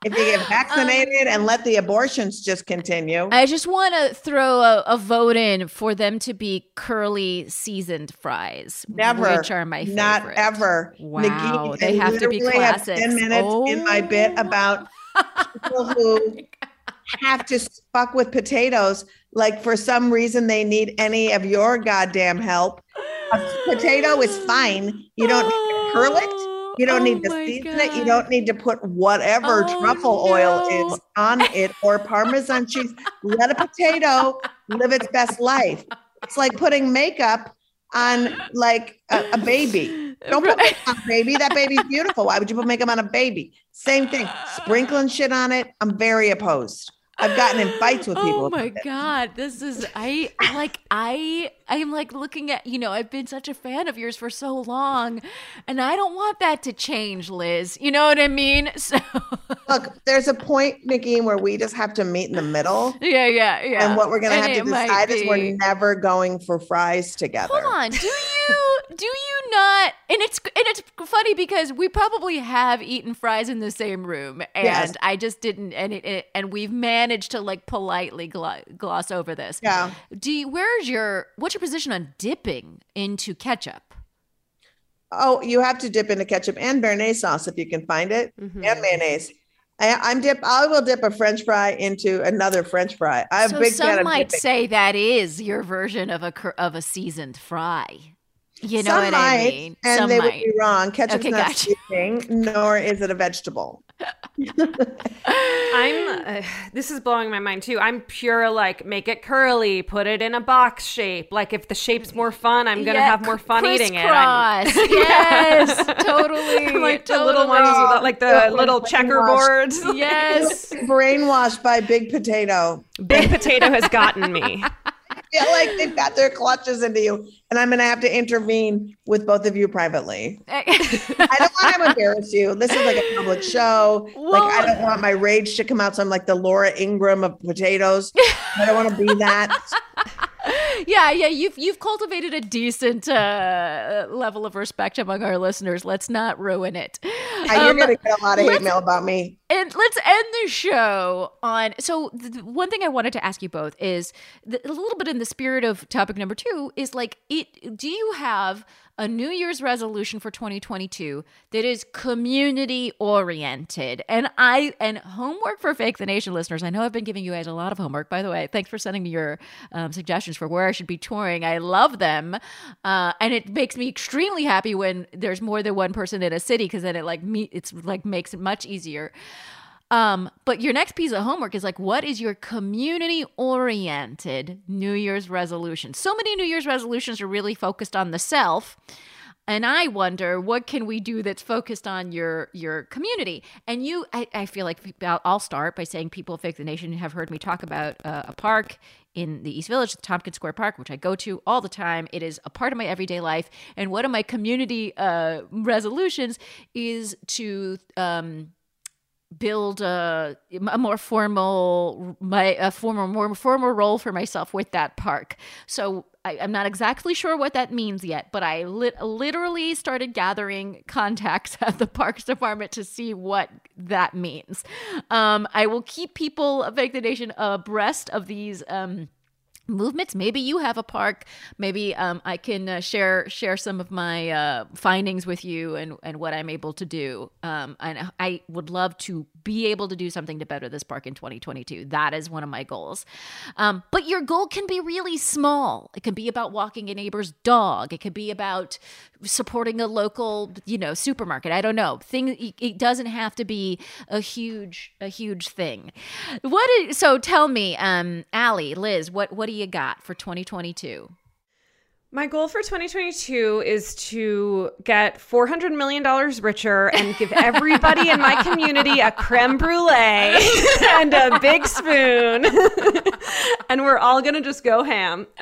if you get vaccinated and let the abortions just continue. I just want to throw a, a vote in for them to be curly seasoned fries, Never, which are my favorite. not ever. Wow, they I have to be classics. Ten minutes in my bit Oh. about people who oh have to fuck with potatoes. Like for some reason, they need any of your goddamn help. A potato is fine. You don't need to curl it. Oh, you don't Oh need to oh my season it. You don't need to put whatever Oh, truffle oil is on it or Parmesan cheese. Let a potato live its best life. It's like putting makeup on like a, a baby. Don't put makeup on a baby. That baby's beautiful. Why would you put makeup on a baby? Same thing. Sprinkling shit on it. I'm very opposed. I've gotten in fights with people. Oh my god, this is I like I I'm like looking at you know I've been such a fan of yours for so long, and I don't want that to change, Lizz. You know what I mean? So Look, there's a point, Nikki, where we just have to meet in the middle. yeah, yeah, yeah. And what we're gonna And have to decide is we're never going for fries together. Hold on, do you do you not? And it's and it's funny because we probably have eaten fries in the same room, and Yes. I just didn't. And it, it and we've managed to like politely glo- gloss over this. Yeah. Do you, where's your what's your position on dipping into ketchup? Oh, you have to dip into ketchup and béarnaise sauce if you can find it, Mm-hmm. and mayonnaise. I, I'm dip. I will dip a French fry into another French fry. I'm so big some might dipping. say that is your version of a of a seasoned fry. You know Some what might, I mean? and some they might. would be wrong. Ketchup's Okay, not gotcha. seasoning, nor is it a vegetable. I'm. Uh, this is blowing my mind too. I'm pure like make it curly, put it in a box shape. Like if the shape's more fun, I'm gonna Yeah, have more fun eating it. I'm- yes, totally. like the little ones, with, like the Yeah, little checkerboards. Yes. Brainwashed by big potato. Big potato has gotten me. Feel like they've got their clutches into you, and I'm going to have to intervene with both of you privately. I don't want to embarrass you. This is like a public show. like I don't want my rage to come out. So I'm like the Laura Ingraham of potatoes. I don't want to be that. yeah, yeah. You've you've cultivated a decent uh, level of respect among our listeners. Let's not ruin it. You're Um, going to get a lot of hate mail about me. And let's end the show on. So, th- th- one thing I wanted to ask you both is th- a little bit in the spirit of topic number two is like, it. Do you have a New Year's resolution for 2022 that is community oriented? And I and homework for Fake the Nation listeners. I know I've been giving you guys a lot of homework. By the way, thanks for sending me your um, suggestions for where I should be touring. I love them, uh, and it makes me extremely happy when there's more than one person in a city because then it like me, it's like makes it much easier. Um, but your next piece of homework is like, what is your community oriented New Year's resolution? So many New Year's resolutions are really focused on the self. And I wonder what can we do that's focused on your your community. And you, I, I feel like I'll- start by saying people of Fake the Nation have heard me talk about uh, a park in the East Village, the Tompkins Square Park, which I go to all the time. It is a part of my everyday life. And one of my community uh, resolutions is to um, build a, a more formal my a formal more formal role for myself with that park. So I, i'm not exactly sure what that means yet but i lit, literally started gathering contacts at the parks department to see what that means. Um, i will keep people of the nation abreast of these um, movements. Maybe you have a park. Maybe um, i can uh, share share some of my uh, findings with you and and what i'm able to do. Um, and i would love to be able to do something to better this park in 2022 that is one of my goals. Um, but your goal can be really small. It can be about walking a neighbor's dog. It could be about supporting a local you know supermarket. I don't know. Thing it doesn't have to be a huge a huge thing. What is, so tell me um lizz what what do you got for 2022 my goal for 2022 is to get $400 million richer and give everybody in my community a creme brulee and a big spoon. and we're all going to just go ham.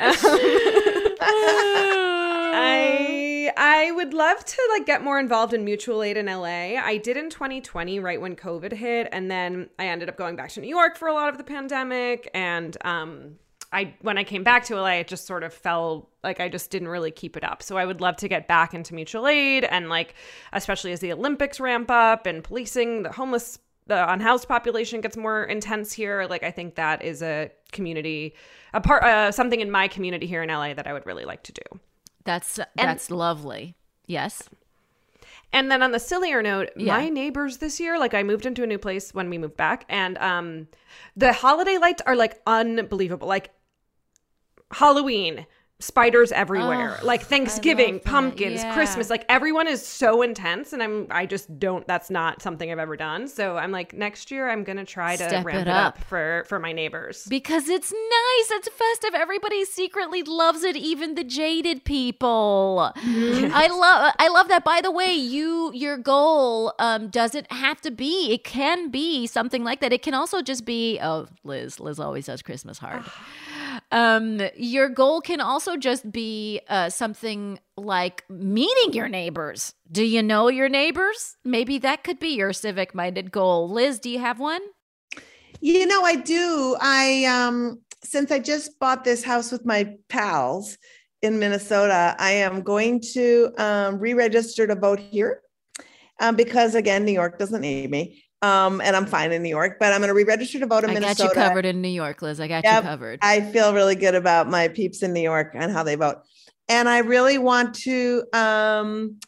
I I would love to like get more involved in mutual aid in LA. I did in 2020 right when COVID hit and then I ended up going back to New York for a lot of the pandemic and um I when I came back to LA, it just sort of fell like I just didn't really keep it up. So I would love to get back into mutual aid and like especially as the Olympics ramp up and policing the homeless the unhoused population gets more intense here. Like I think that is a community a part uh, something in my community here in LA that I would really like to do. That's that's and, lovely. Yes. And then on the sillier note, yeah. my neighbors this year, like I moved into a new place when we moved back, and um, the holiday lights are like unbelievable. Like Halloween, spiders everywhere oh, like thanksgiving pumpkins yeah. christmas like everyone is so intense and i'm i just don't that's not something i've ever done so i'm like next year i'm gonna try to Step ramp it up. up. for for my neighbors because it's nice it's festive everybody secretly loves it even the jaded people i love i love that by the way you your goal um doesn't have to be it can be something like that it can also just be oh lizz lizz always does christmas hard um, your goal can also just be uh, something like meeting your neighbors. Do you know your neighbors? Maybe that could be your civic minded goal. Lizz, do you have one? You know, I do. I um since I just bought this house with my pals in Minnesota, I am going to um, re-register to vote here um, because again, New York doesn't need me. Um, and I'm fine in New York, but I'm going to re-register to vote in I Minnesota. I got you covered in New York, Lizz. I got yep, you covered. I feel really good about my peeps in New York and how they vote. And I really want to, um,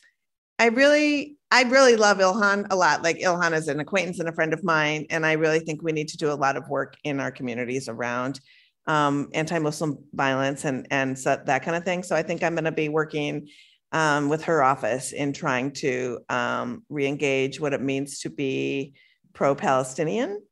I really, I really love Ilhan a lot. Like Ilhan is an acquaintance and a friend of mine. And I really think we need to do a lot of work in our communities around um, anti-Muslim violence and, and so, that kind of thing. So I think I'm going to be working um, with her office in trying to um, re-engage what it means to be pro-Palestinian,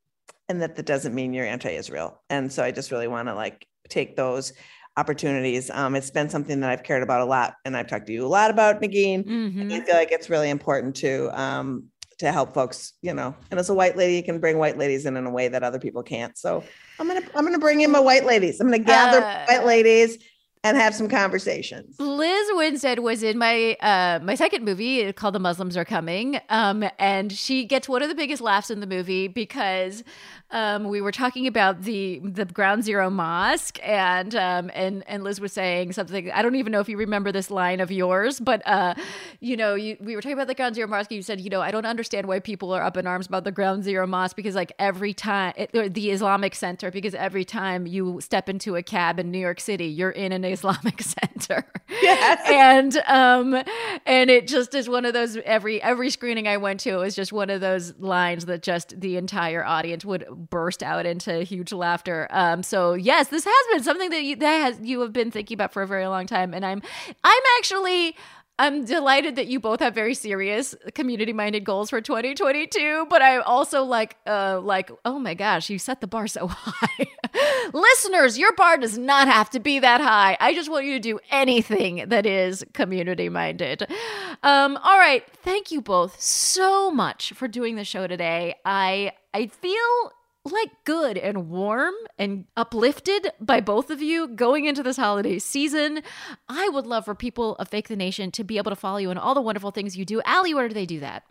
and that that doesn't mean you're anti-Israel. And so I just really want to like take those opportunities. Um, it's been something that I've cared about a lot, and I've talked to you a lot about Negin. Mm-hmm. And I feel like it's really important to um, to help folks, you know. And as a white lady, you can bring white ladies in in a way that other people can't. So I'm gonna I'm gonna bring in my white ladies. I'm gonna gather uh, white ladies and have some conversations. Lizz Winstead was in my uh, my second movie called The Muslims Are Coming, um, and she gets one of the biggest laughs in the movie because um, we were talking about the the Ground Zero Mosque, and um, and and Lizz was saying something. I don't even know if you remember this line of yours, but uh, you know, you, we were talking about the Ground Zero Mosque. You said, you know, I don't understand why people are up in arms about the Ground Zero Mosque because like every time it, the Islamic Center, because every time you step into a cab in New York City, you're in an Islamic Center. Yes. and um, and it just is one of those every every screening I went to it was just one of those lines that just the entire audience would burst out into huge laughter. Um, so yes, this has been something that you that has you have been thinking about for a very long time, and I'm I'm actually. I'm delighted that you both have very serious community-minded goals for 2022, but I also like uh like oh my gosh, you set the bar so high. Listeners, your bar does not have to be that high. I just want you to do anything that is community-minded. Um all right, thank you both so much for doing the show today. I I feel like good and warm and uplifted by both of you going into this holiday season. I would love for people of Fake the Nation to be able to follow you and all the wonderful things you do. Ali, where do they do that?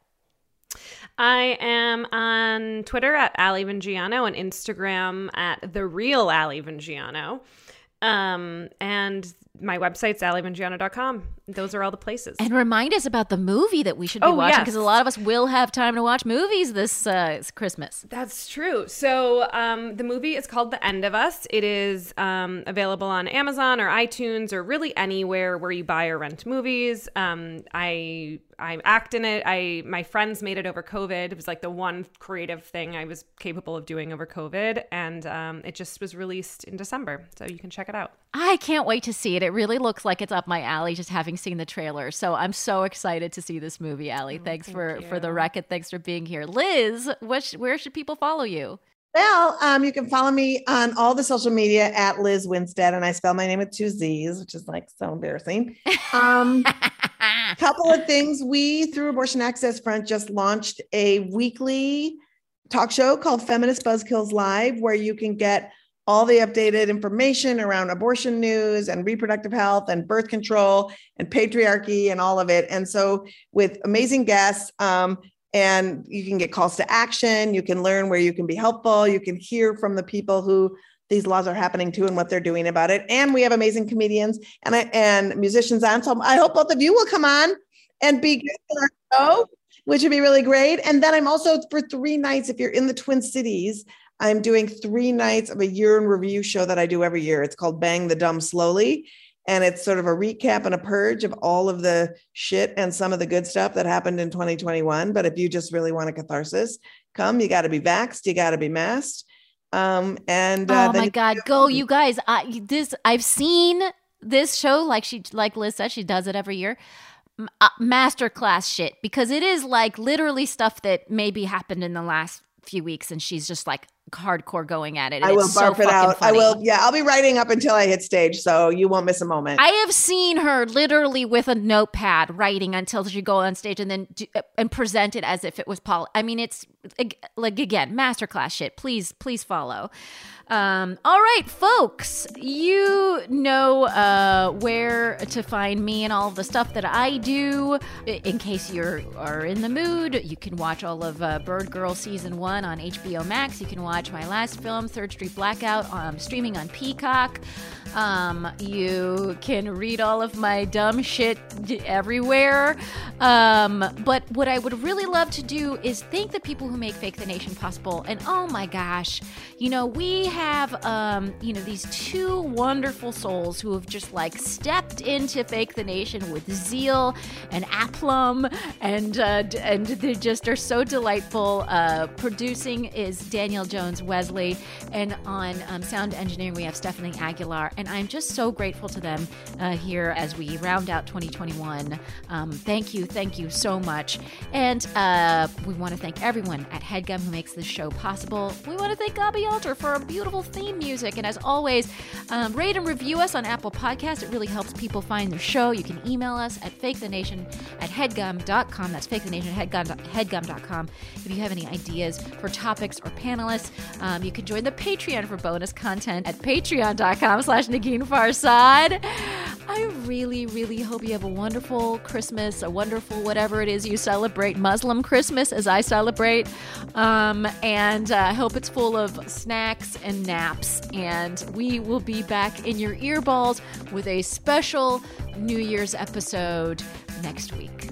I am on Twitter at Ali Vingiano and Instagram at the real Ali Vingiano. Um, and my website's alivingiano.com. Those are all the places. And remind us about the movie that we should be Oh, watching yes. because a lot of us will have time to watch movies this uh, Christmas. That's true. So um, the movie is called The End of Us. It is um, available on Amazon or iTunes or really anywhere where you buy or rent movies. Um, I I act in it. I my friends made it over COVID. It was like the one creative thing I was capable of doing over COVID, and um, it just was released in December, so you can check it out. I can't wait to see it. It really looks like it's up my alley just having seen the trailer. So I'm so excited to see this movie, Ali. thanks for for the record. Thanks for being here. Lizz, what sh- where should people follow you? Well, um, you can follow me on all the social media at Lizz Winstead, and I spell my name with two Z's, which is like so embarrassing. Um, couple of things. We, through Abortion Access Front, just launched a weekly talk show called Feminist Buzzkills Live, where you can get all the updated information around abortion news and reproductive health and birth control and patriarchy and all of it. And so, with amazing guests, um, and you can get calls to action, you can learn where you can be helpful, you can hear from the people who these laws are happening to and what they're doing about it. And we have amazing comedians and and musicians on. So I hope both of you will come on and be good for our show, which would be really great. And then I'm also for three nights, if you're in the Twin Cities, I'm doing three nights of a year in review show that I do every year. It's called Bang the Dumb Slowly. And it's sort of a recap and a purge of all of the shit and some of the good stuff that happened in 2021. But if you just really want a catharsis, come. You got to be vaxxed, you got to be masked. Um, and uh, oh my you- god, go you guys. I this I've seen this show like she like Lizz said she does it every year. M- uh, masterclass shit because it is like literally stuff that maybe happened in the last few weeks and she's just like hardcore going at it. I will It's so barf it out. I will. Yeah, I'll be writing up until I hit stage, so you won't miss a moment. I have seen her literally with a notepad writing until she go on stage and then do, and present it as if it was Paul. I mean, it's like again masterclass shit. Please, please follow. Um, all right, folks, you know uh, where to find me and all the stuff that I do. In case you are in the mood, you can watch all of uh, Birdgirl season one on HBO Max. You can watch my last film, Third Street Blackout, um, streaming on Peacock. Um, you can read all of my dumb shit everywhere. Um, but what I would really love to do is thank the people who make Fake the Nation possible. And oh my gosh, you know, we have, um, you know, these two wonderful souls who have just like stepped into Fake the Nation with zeal and aplomb, and uh, and they just are so delightful. Uh, producing is Danielle Jones Wesley, and on um, sound engineering we have Stephanie Aguilar, and I'm just so grateful to them uh, here as we round out 2021. Um, thank you, thank you so much, and uh, we want to thank everyone at Headgum who makes this show possible. We want to thank Gabi Alter for our beautiful theme music, and as always, um, rate and review us on Apple Podcasts. It really helps people find the show. You can email us at fakethenation at headgum.com. That's fakethenation at headgum, headgum.com. If you have any ideas for topics or panelists, um, you can join the Patreon for bonus content at patreon.com slash Negin Farsad. I really, really hope you have a wonderful Christmas, a wonderful whatever it is you celebrate, Muslim Christmas as I celebrate. Um, and uh, I hope it's full of snacks and naps. And we will be back in your earballs with a special New Year's episode next week.